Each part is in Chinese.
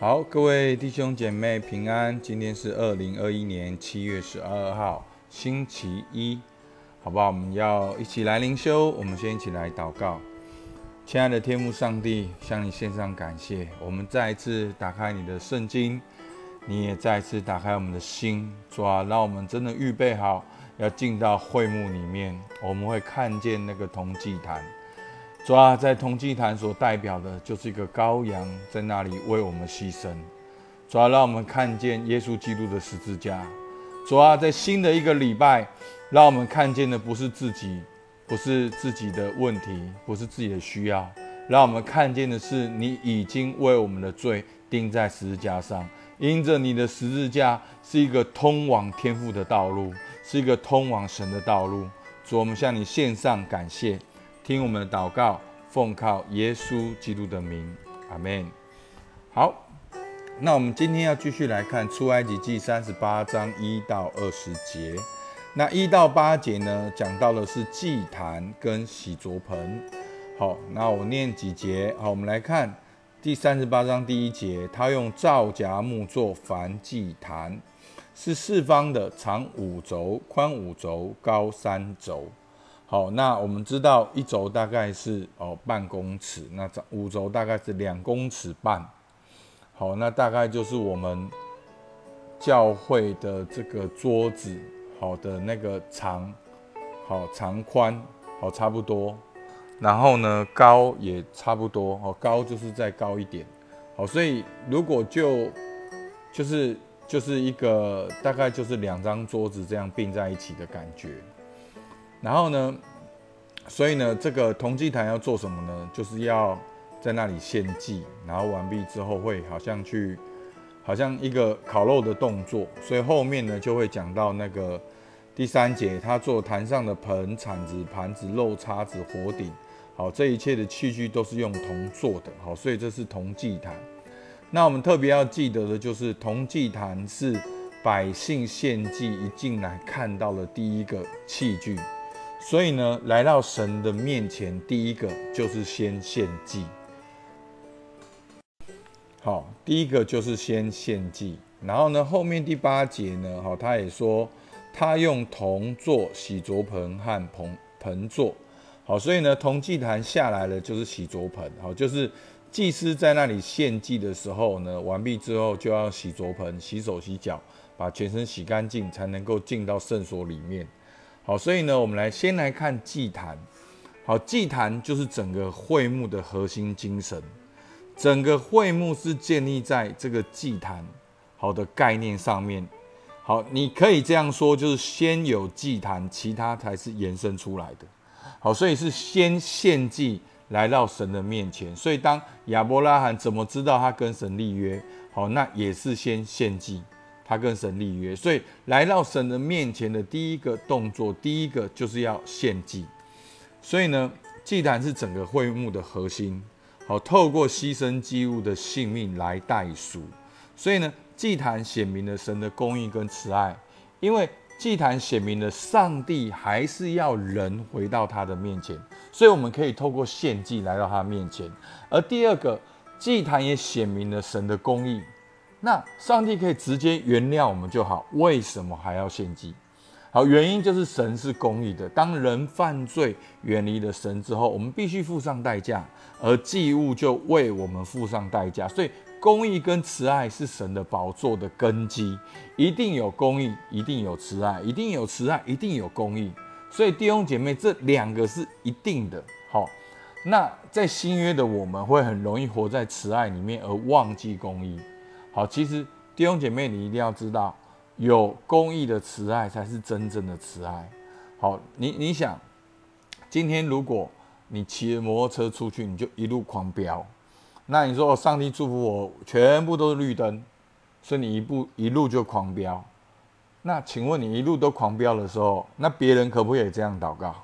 好，各位弟兄姐妹平安。今天是二零二一年七月十二号，星期一，好不好？我们要一起来灵修。我们先一起来祷告。亲爱的天父上帝，向你献上感谢。我们再一次打开你的圣经，你也再一次打开我们的心，主啊，让我们真的预备好，要进到会幕里面。我们会看见那个铜祭坛。主啊，在铜祭坛所代表的就是一个羔羊，在那里为我们牺牲。主啊，让我们看见耶稣基督的十字架。主啊，在新的一个礼拜，让我们看见的不是自己，不是自己的问题，不是自己的需要，让我们看见的是你已经为我们的罪钉在十字架上。因着你的十字架是一个通往天父的道路，是一个通往神的道路。主，我们向你献上感谢。听我们的祷告，奉靠耶稣基督的名，阿门。好，那我们今天要继续来看出埃及记三十八章一到二十节。那一到八节呢，讲到的是祭坛跟洗濯盆。好，那我念几节。好，我们来看第三十八章第一节，他用皂荚木做燔祭坛，是四方的，长五轴，宽五轴，高三轴。好，那我们知道一轴大概是哦半公尺，那五轴大概是两公尺半。好，那大概就是我们教会的这个桌子好的那个长，好长宽好差不多，然后呢高也差不多，好高就是再高一点。好，所以如果就就是就是一个大概就是两张桌子这样并在一起的感觉。然后呢，所以呢，这个铜祭坛要做什么呢？就是要在那里献祭，然后完毕之后会好像去，好像一个烤肉的动作。所以后面呢就会讲到那个第三节，他做坛上的盆、铲子、盘子、肉叉子、火鼎，好，这一切的器具都是用铜做的，好，所以这是铜祭坛。那我们特别要记得的就是铜祭坛是百姓献祭一进来看到的第一个器具。所以呢，来到神的面前，第一个就是先献祭。好，第一个就是先献祭。然后呢，后面第八节呢，好，他也说他用铜做洗濯盆和盆盆座。好，所以呢，铜祭坛下来了就是洗濯盆。好，就是祭司在那里献祭的时候呢，完毕之后就要洗濯盆，洗手洗脚，把全身洗干净，才能够进到圣所里面。好，所以呢，我们来先来看祭坛。好，祭坛就是整个会幕的核心精神。整个会幕是建立在这个祭坛好的概念上面。好，你可以这样说，就是先有祭坛，其他才是延伸出来的。好，所以是先献祭来到神的面前。所以当亚伯拉罕怎么知道他跟神立约？好，那也是先献祭。他跟神立约，所以来到神的面前的第一个动作，第一个就是要献祭。所以呢，祭坛是整个会幕的核心。好，透过牺牲祭物的性命来代赎。所以呢，祭坛显明了神的公义跟慈爱，因为祭坛显明了上帝还是要人回到他的面前，所以我们可以透过献祭来到他面前。而第二个，祭坛也显明了神的公义。那上帝可以直接原谅我们就好，为什么还要献祭？好，原因就是神是公义的。当人犯罪远离了神之后，我们必须付上代价，而祭物就为我们付上代价。所以，公义跟慈爱是神的宝座的根基，一定有公义，一定有慈爱，一定有慈爱，一定有公义。所以，弟兄姐妹，这两个是一定的。好，那在新约的我们会很容易活在慈爱里面，而忘记公义。好，其实弟兄姐妹，你一定要知道，有公益的慈爱才是真正的慈爱。好，你你想，今天如果你骑着摩托车出去，你就一路狂飙，那你说上帝祝福我，全部都是绿灯，所以你一步一路就狂飙。那请问你一路都狂飙的时候，那别人可不可以这样祷告？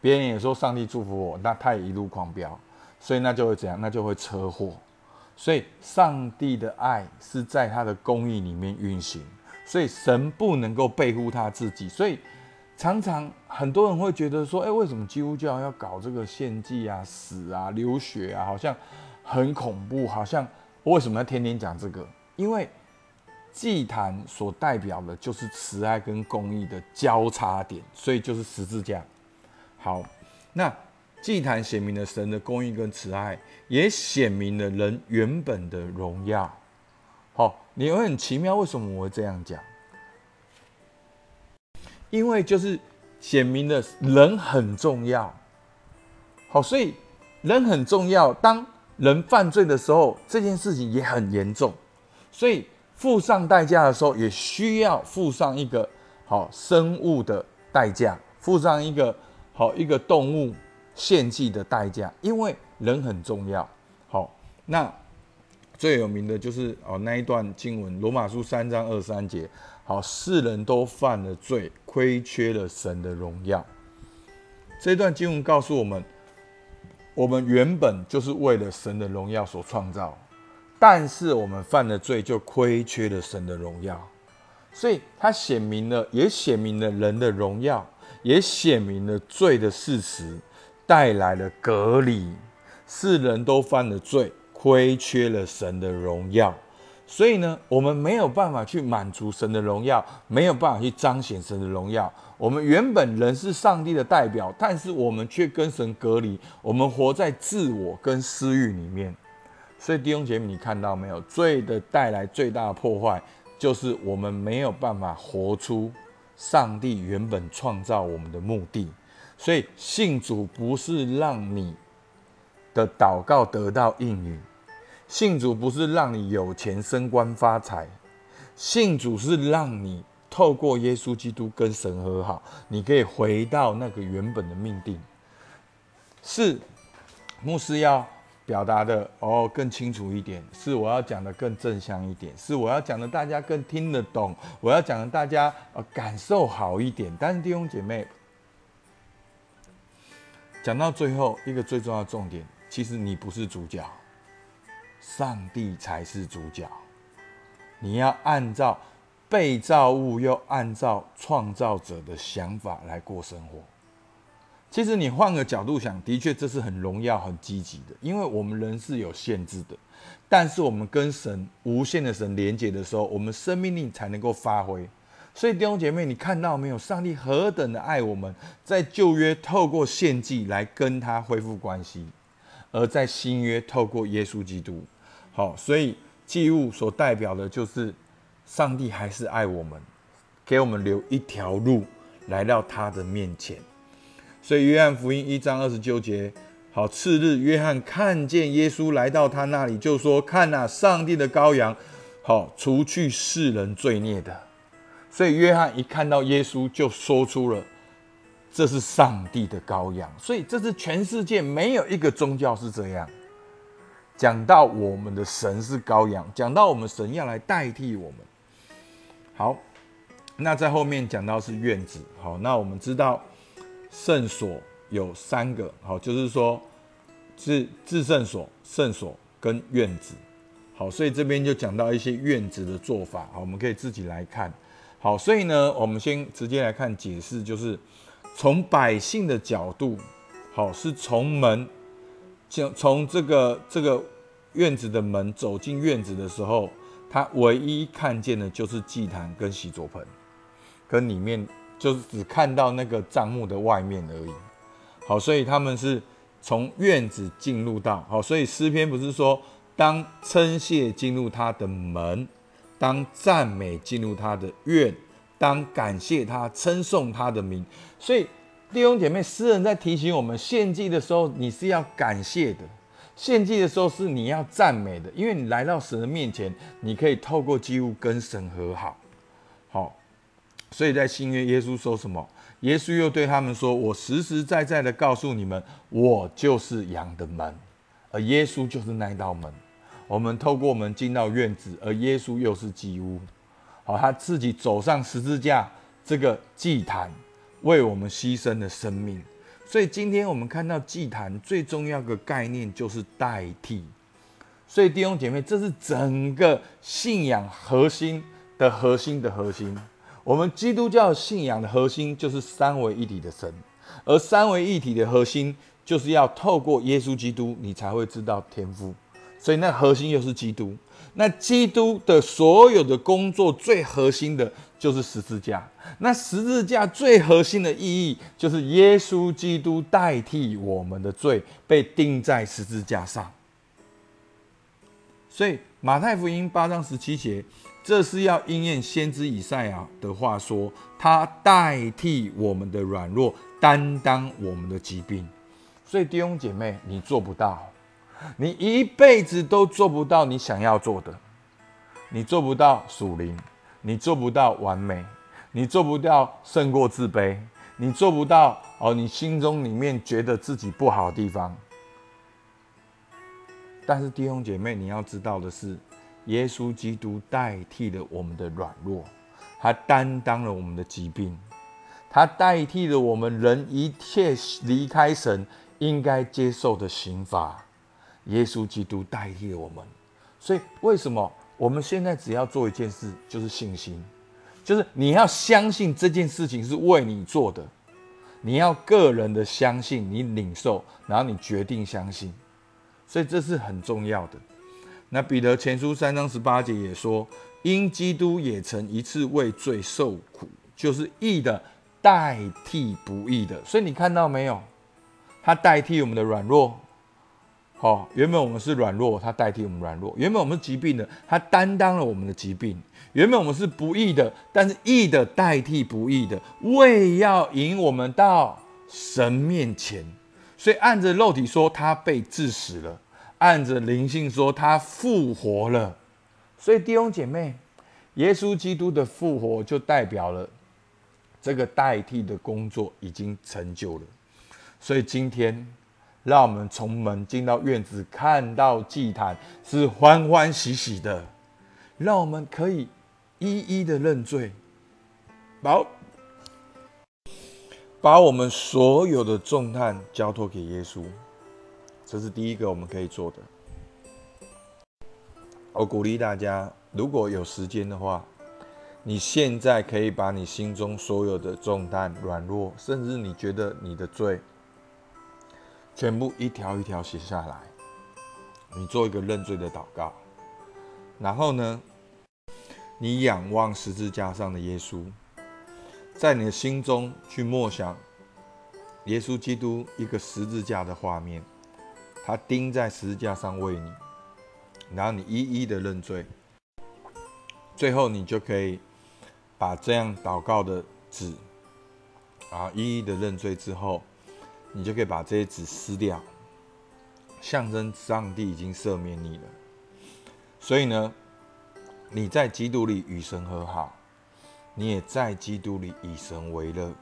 别人也说上帝祝福我，那他也一路狂飙，所以那就会怎样？那就会车祸。所以，上帝的爱是在他的公义里面运行，所以神不能够背负他自己。所以，常常很多人会觉得说：“哎，为什么基督教要搞这个献祭啊、死啊、流血啊？好像很恐怖，好像为什么要天天讲这个？因为祭坛所代表的就是慈爱跟公义的交叉点，所以就是十字架。好，那祭坛显明了神的公义跟慈爱，也显明了人原本的荣耀。好，你会很奇妙，为什么我会这样讲？因为就是显明了人很重要。好，所以人很重要。当人犯罪的时候，这件事情也很严重。所以付上代价的时候，也需要付上一个好生物的代价，付上一个好一个动物献祭的代价，因为人很重要。好，那最有名的就是哦那一段经文，《罗马书》三章二三节。好，世人都犯了罪，亏缺了神的荣耀。这段经文告诉我们，我们原本就是为了神的荣耀所创造，但是我们犯了罪，就亏缺了神的荣耀。所以，它显明了，也显明了人的荣耀，也显明了罪的事实，带来了隔离。世人都犯了罪，亏缺了神的荣耀。所以呢，我们没有办法去满足神的荣耀，没有办法去彰显神的荣耀。我们原本人是上帝的代表，但是我们却跟神隔离，我们活在自我跟私欲里面。所以弟兄姐妹，你看到没有？罪的带来最大的破坏，就是我们没有办法活出上帝原本创造我们的目的。所以信主不是让你的祷告得到应允。信主不是让你有钱升官发财，信主是让你透过耶稣基督跟神和好，你可以回到那个原本的命定。是牧师要表达的哦，更清楚一点；是我要讲的更正向一点；是我要讲的大家更听得懂；我要讲的大家呃感受好一点。但是弟兄姐妹，讲到最后一个最重要的重点，其实你不是主角。上帝才是主角，你要按照被造物又按照创造者的想法来过生活。其实你换个角度想，的确这是很荣耀、很积极的，因为我们人是有限制的，但是我们跟神无限的神连接的时候，我们生命力才能够发挥。所以弟兄姐妹，你看到没有？上帝何等的爱我们，在旧约透过献祭来跟他恢复关系。而在新约，透过耶稣基督，好，所以祭物所代表的就是上帝还是爱我们，给我们留一条路来到他的面前。所以约翰福音一章二十九节，好，次日约翰看见耶稣来到他那里，就说：“看呐，上帝的羔羊，好，除去世人罪孽的。”所以约翰一看到耶稣，就说出了。这是上帝的羔羊，所以这是全世界没有一个宗教是这样讲到我们的神是羔羊，讲到我们神要来代替我们。好，那在后面讲到是院子。好，那我们知道圣所有三个，好，就是说是至圣所、圣所跟院子。好，所以这边就讲到一些院子的做法。好，我们可以自己来看。好，所以呢，我们先直接来看解释，就是。从百姓的角度，好，是从门，从从这个这个院子的门走进院子的时候，他唯一看见的就是祭坛跟洗濯盆，跟里面就是只看到那个帐幕的外面而已。好，所以他们是从院子进入到好，所以诗篇不是说当称谢进入他的门，当赞美进入他的院。当感谢他、称颂他的名，所以弟兄姐妹，诗人在提醒我们：献祭的时候，你是要感谢的；献祭的时候是你要赞美的，因为你来到神的面前，你可以透过祭物跟神和好。好，所以在新约，耶稣说什么？耶稣又对他们说：“我实实在在的告诉你们，我就是羊的门，而耶稣就是那道门。我们透过门进到院子，而耶稣又是祭屋。”好，他自己走上十字架这个祭坛，为我们牺牲了生命。所以今天我们看到祭坛最重要的概念就是代替。所以弟兄姐妹，这是整个信仰核心的核心的核心。我们基督教信仰的核心就是三位一体的神，而三位一体的核心就是要透过耶稣基督，你才会知道天赋。所以那核心又是基督。那基督的所有的工作最核心的就是十字架。那十字架最核心的意义就是耶稣基督代替我们的罪被钉在十字架上。所以马太福音八章十七节，这是要应验先知以赛亚的话说，他代替我们的软弱，担当我们的疾病。所以弟兄姐妹，你做不到。你一辈子都做不到你想要做的，你做不到属灵，你做不到完美，你做不到胜过自卑，你做不到哦，你心中里面觉得自己不好的地方。但是弟兄姐妹，你要知道的是，耶稣基督代替了我们的软弱，他担当了我们的疾病，他代替了我们人一切离开神应该接受的刑罚。耶稣基督代替了我们，所以为什么我们现在只要做一件事，就是信心，就是你要相信这件事情是为你做的，你要个人的相信，你领受，然后你决定相信，所以这是很重要的。那彼得前书三章十八节也说，因基督也曾一次为罪受苦，就是义的代替不义的，所以你看到没有？他代替我们的软弱。好，原本我们是软弱，他代替我们软弱；原本我们是疾病的，他担当了我们的疾病；原本我们是不义的，但是义的代替不义的，为要引我们到神面前。所以按着肉体说，他被致死了；按着灵性说，他复活了。所以弟兄姐妹，耶稣基督的复活就代表了这个代替的工作已经成就了。所以今天。让我们从门进到院子，看到祭坛是欢欢喜喜的。让我们可以一一的认罪，把把我们所有的重担交托给耶稣。这是第一个我们可以做的。我鼓励大家，如果有时间的话，你现在可以把你心中所有的重担、软弱，甚至你觉得你的罪。全部一条一条写下来，你做一个认罪的祷告，然后呢，你仰望十字架上的耶稣，在你的心中去默想耶稣基督一个十字架的画面，他钉在十字架上为你，然后你一一的认罪，最后你就可以把这样祷告的纸啊一一的认罪之后。你就可以把这些纸撕掉，象征上帝已经赦免你了。所以呢，你在基督里与神和好，你也在基督里以神为乐。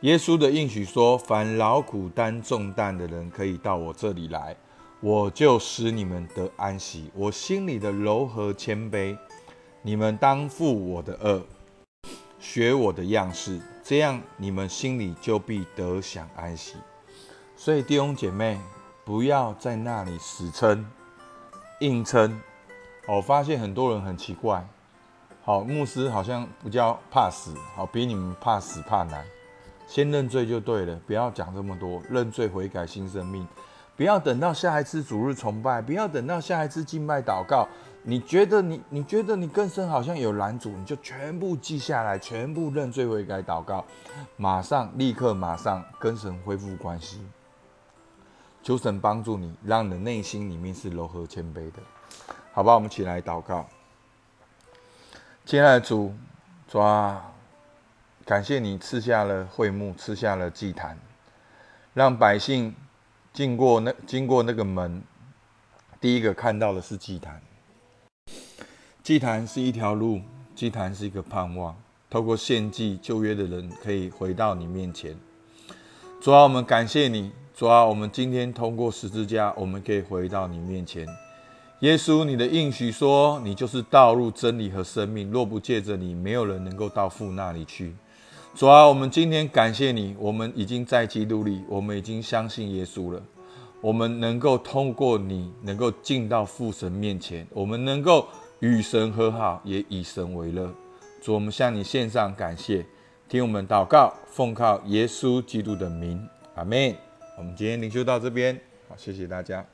耶稣的应许说：“凡劳苦担重担的人，可以到我这里来，我就使你们得安息。我心里的柔和谦卑，你们当负我的恶，学我的样式。”这样，你们心里就必得享安息。所以弟兄姐妹，不要在那里死撑、硬撑。我发现很多人很奇怪，好牧师好像不叫怕死，好比你们怕死怕难。先认罪就对了，不要讲这么多。认罪悔改新生命，不要等到下一次主日崇拜，不要等到下一次敬拜祷告。你觉得你你觉得你更深好像有拦阻，你就全部记下来，全部认罪悔改祷告，马上立刻马上跟神恢复关系，求神帮助你，让你的内心里面是柔和谦卑的，好吧？我们起来祷告。亲爱的主，主啊，感谢你赐下了会幕，赐下了祭坛，让百姓经过那经过那个门，第一个看到的是祭坛。祭坛是一条路，祭坛是一个盼望。透过献祭，旧约的人可以回到你面前。主啊，我们感谢你。主啊，我们今天通过十字架，我们可以回到你面前。耶稣，你的应许说，你就是道路、真理和生命。若不借着你，没有人能够到父那里去。主啊，我们今天感谢你，我们已经在基督里，我们已经相信耶稣了。我们能够通过你，能够进到父神面前。我们能够。与神和好，也以神为乐。主，我们向你献上感谢，听我们祷告，奉靠耶稣基督的名，阿门。我们今天灵修到这边，好，谢谢大家。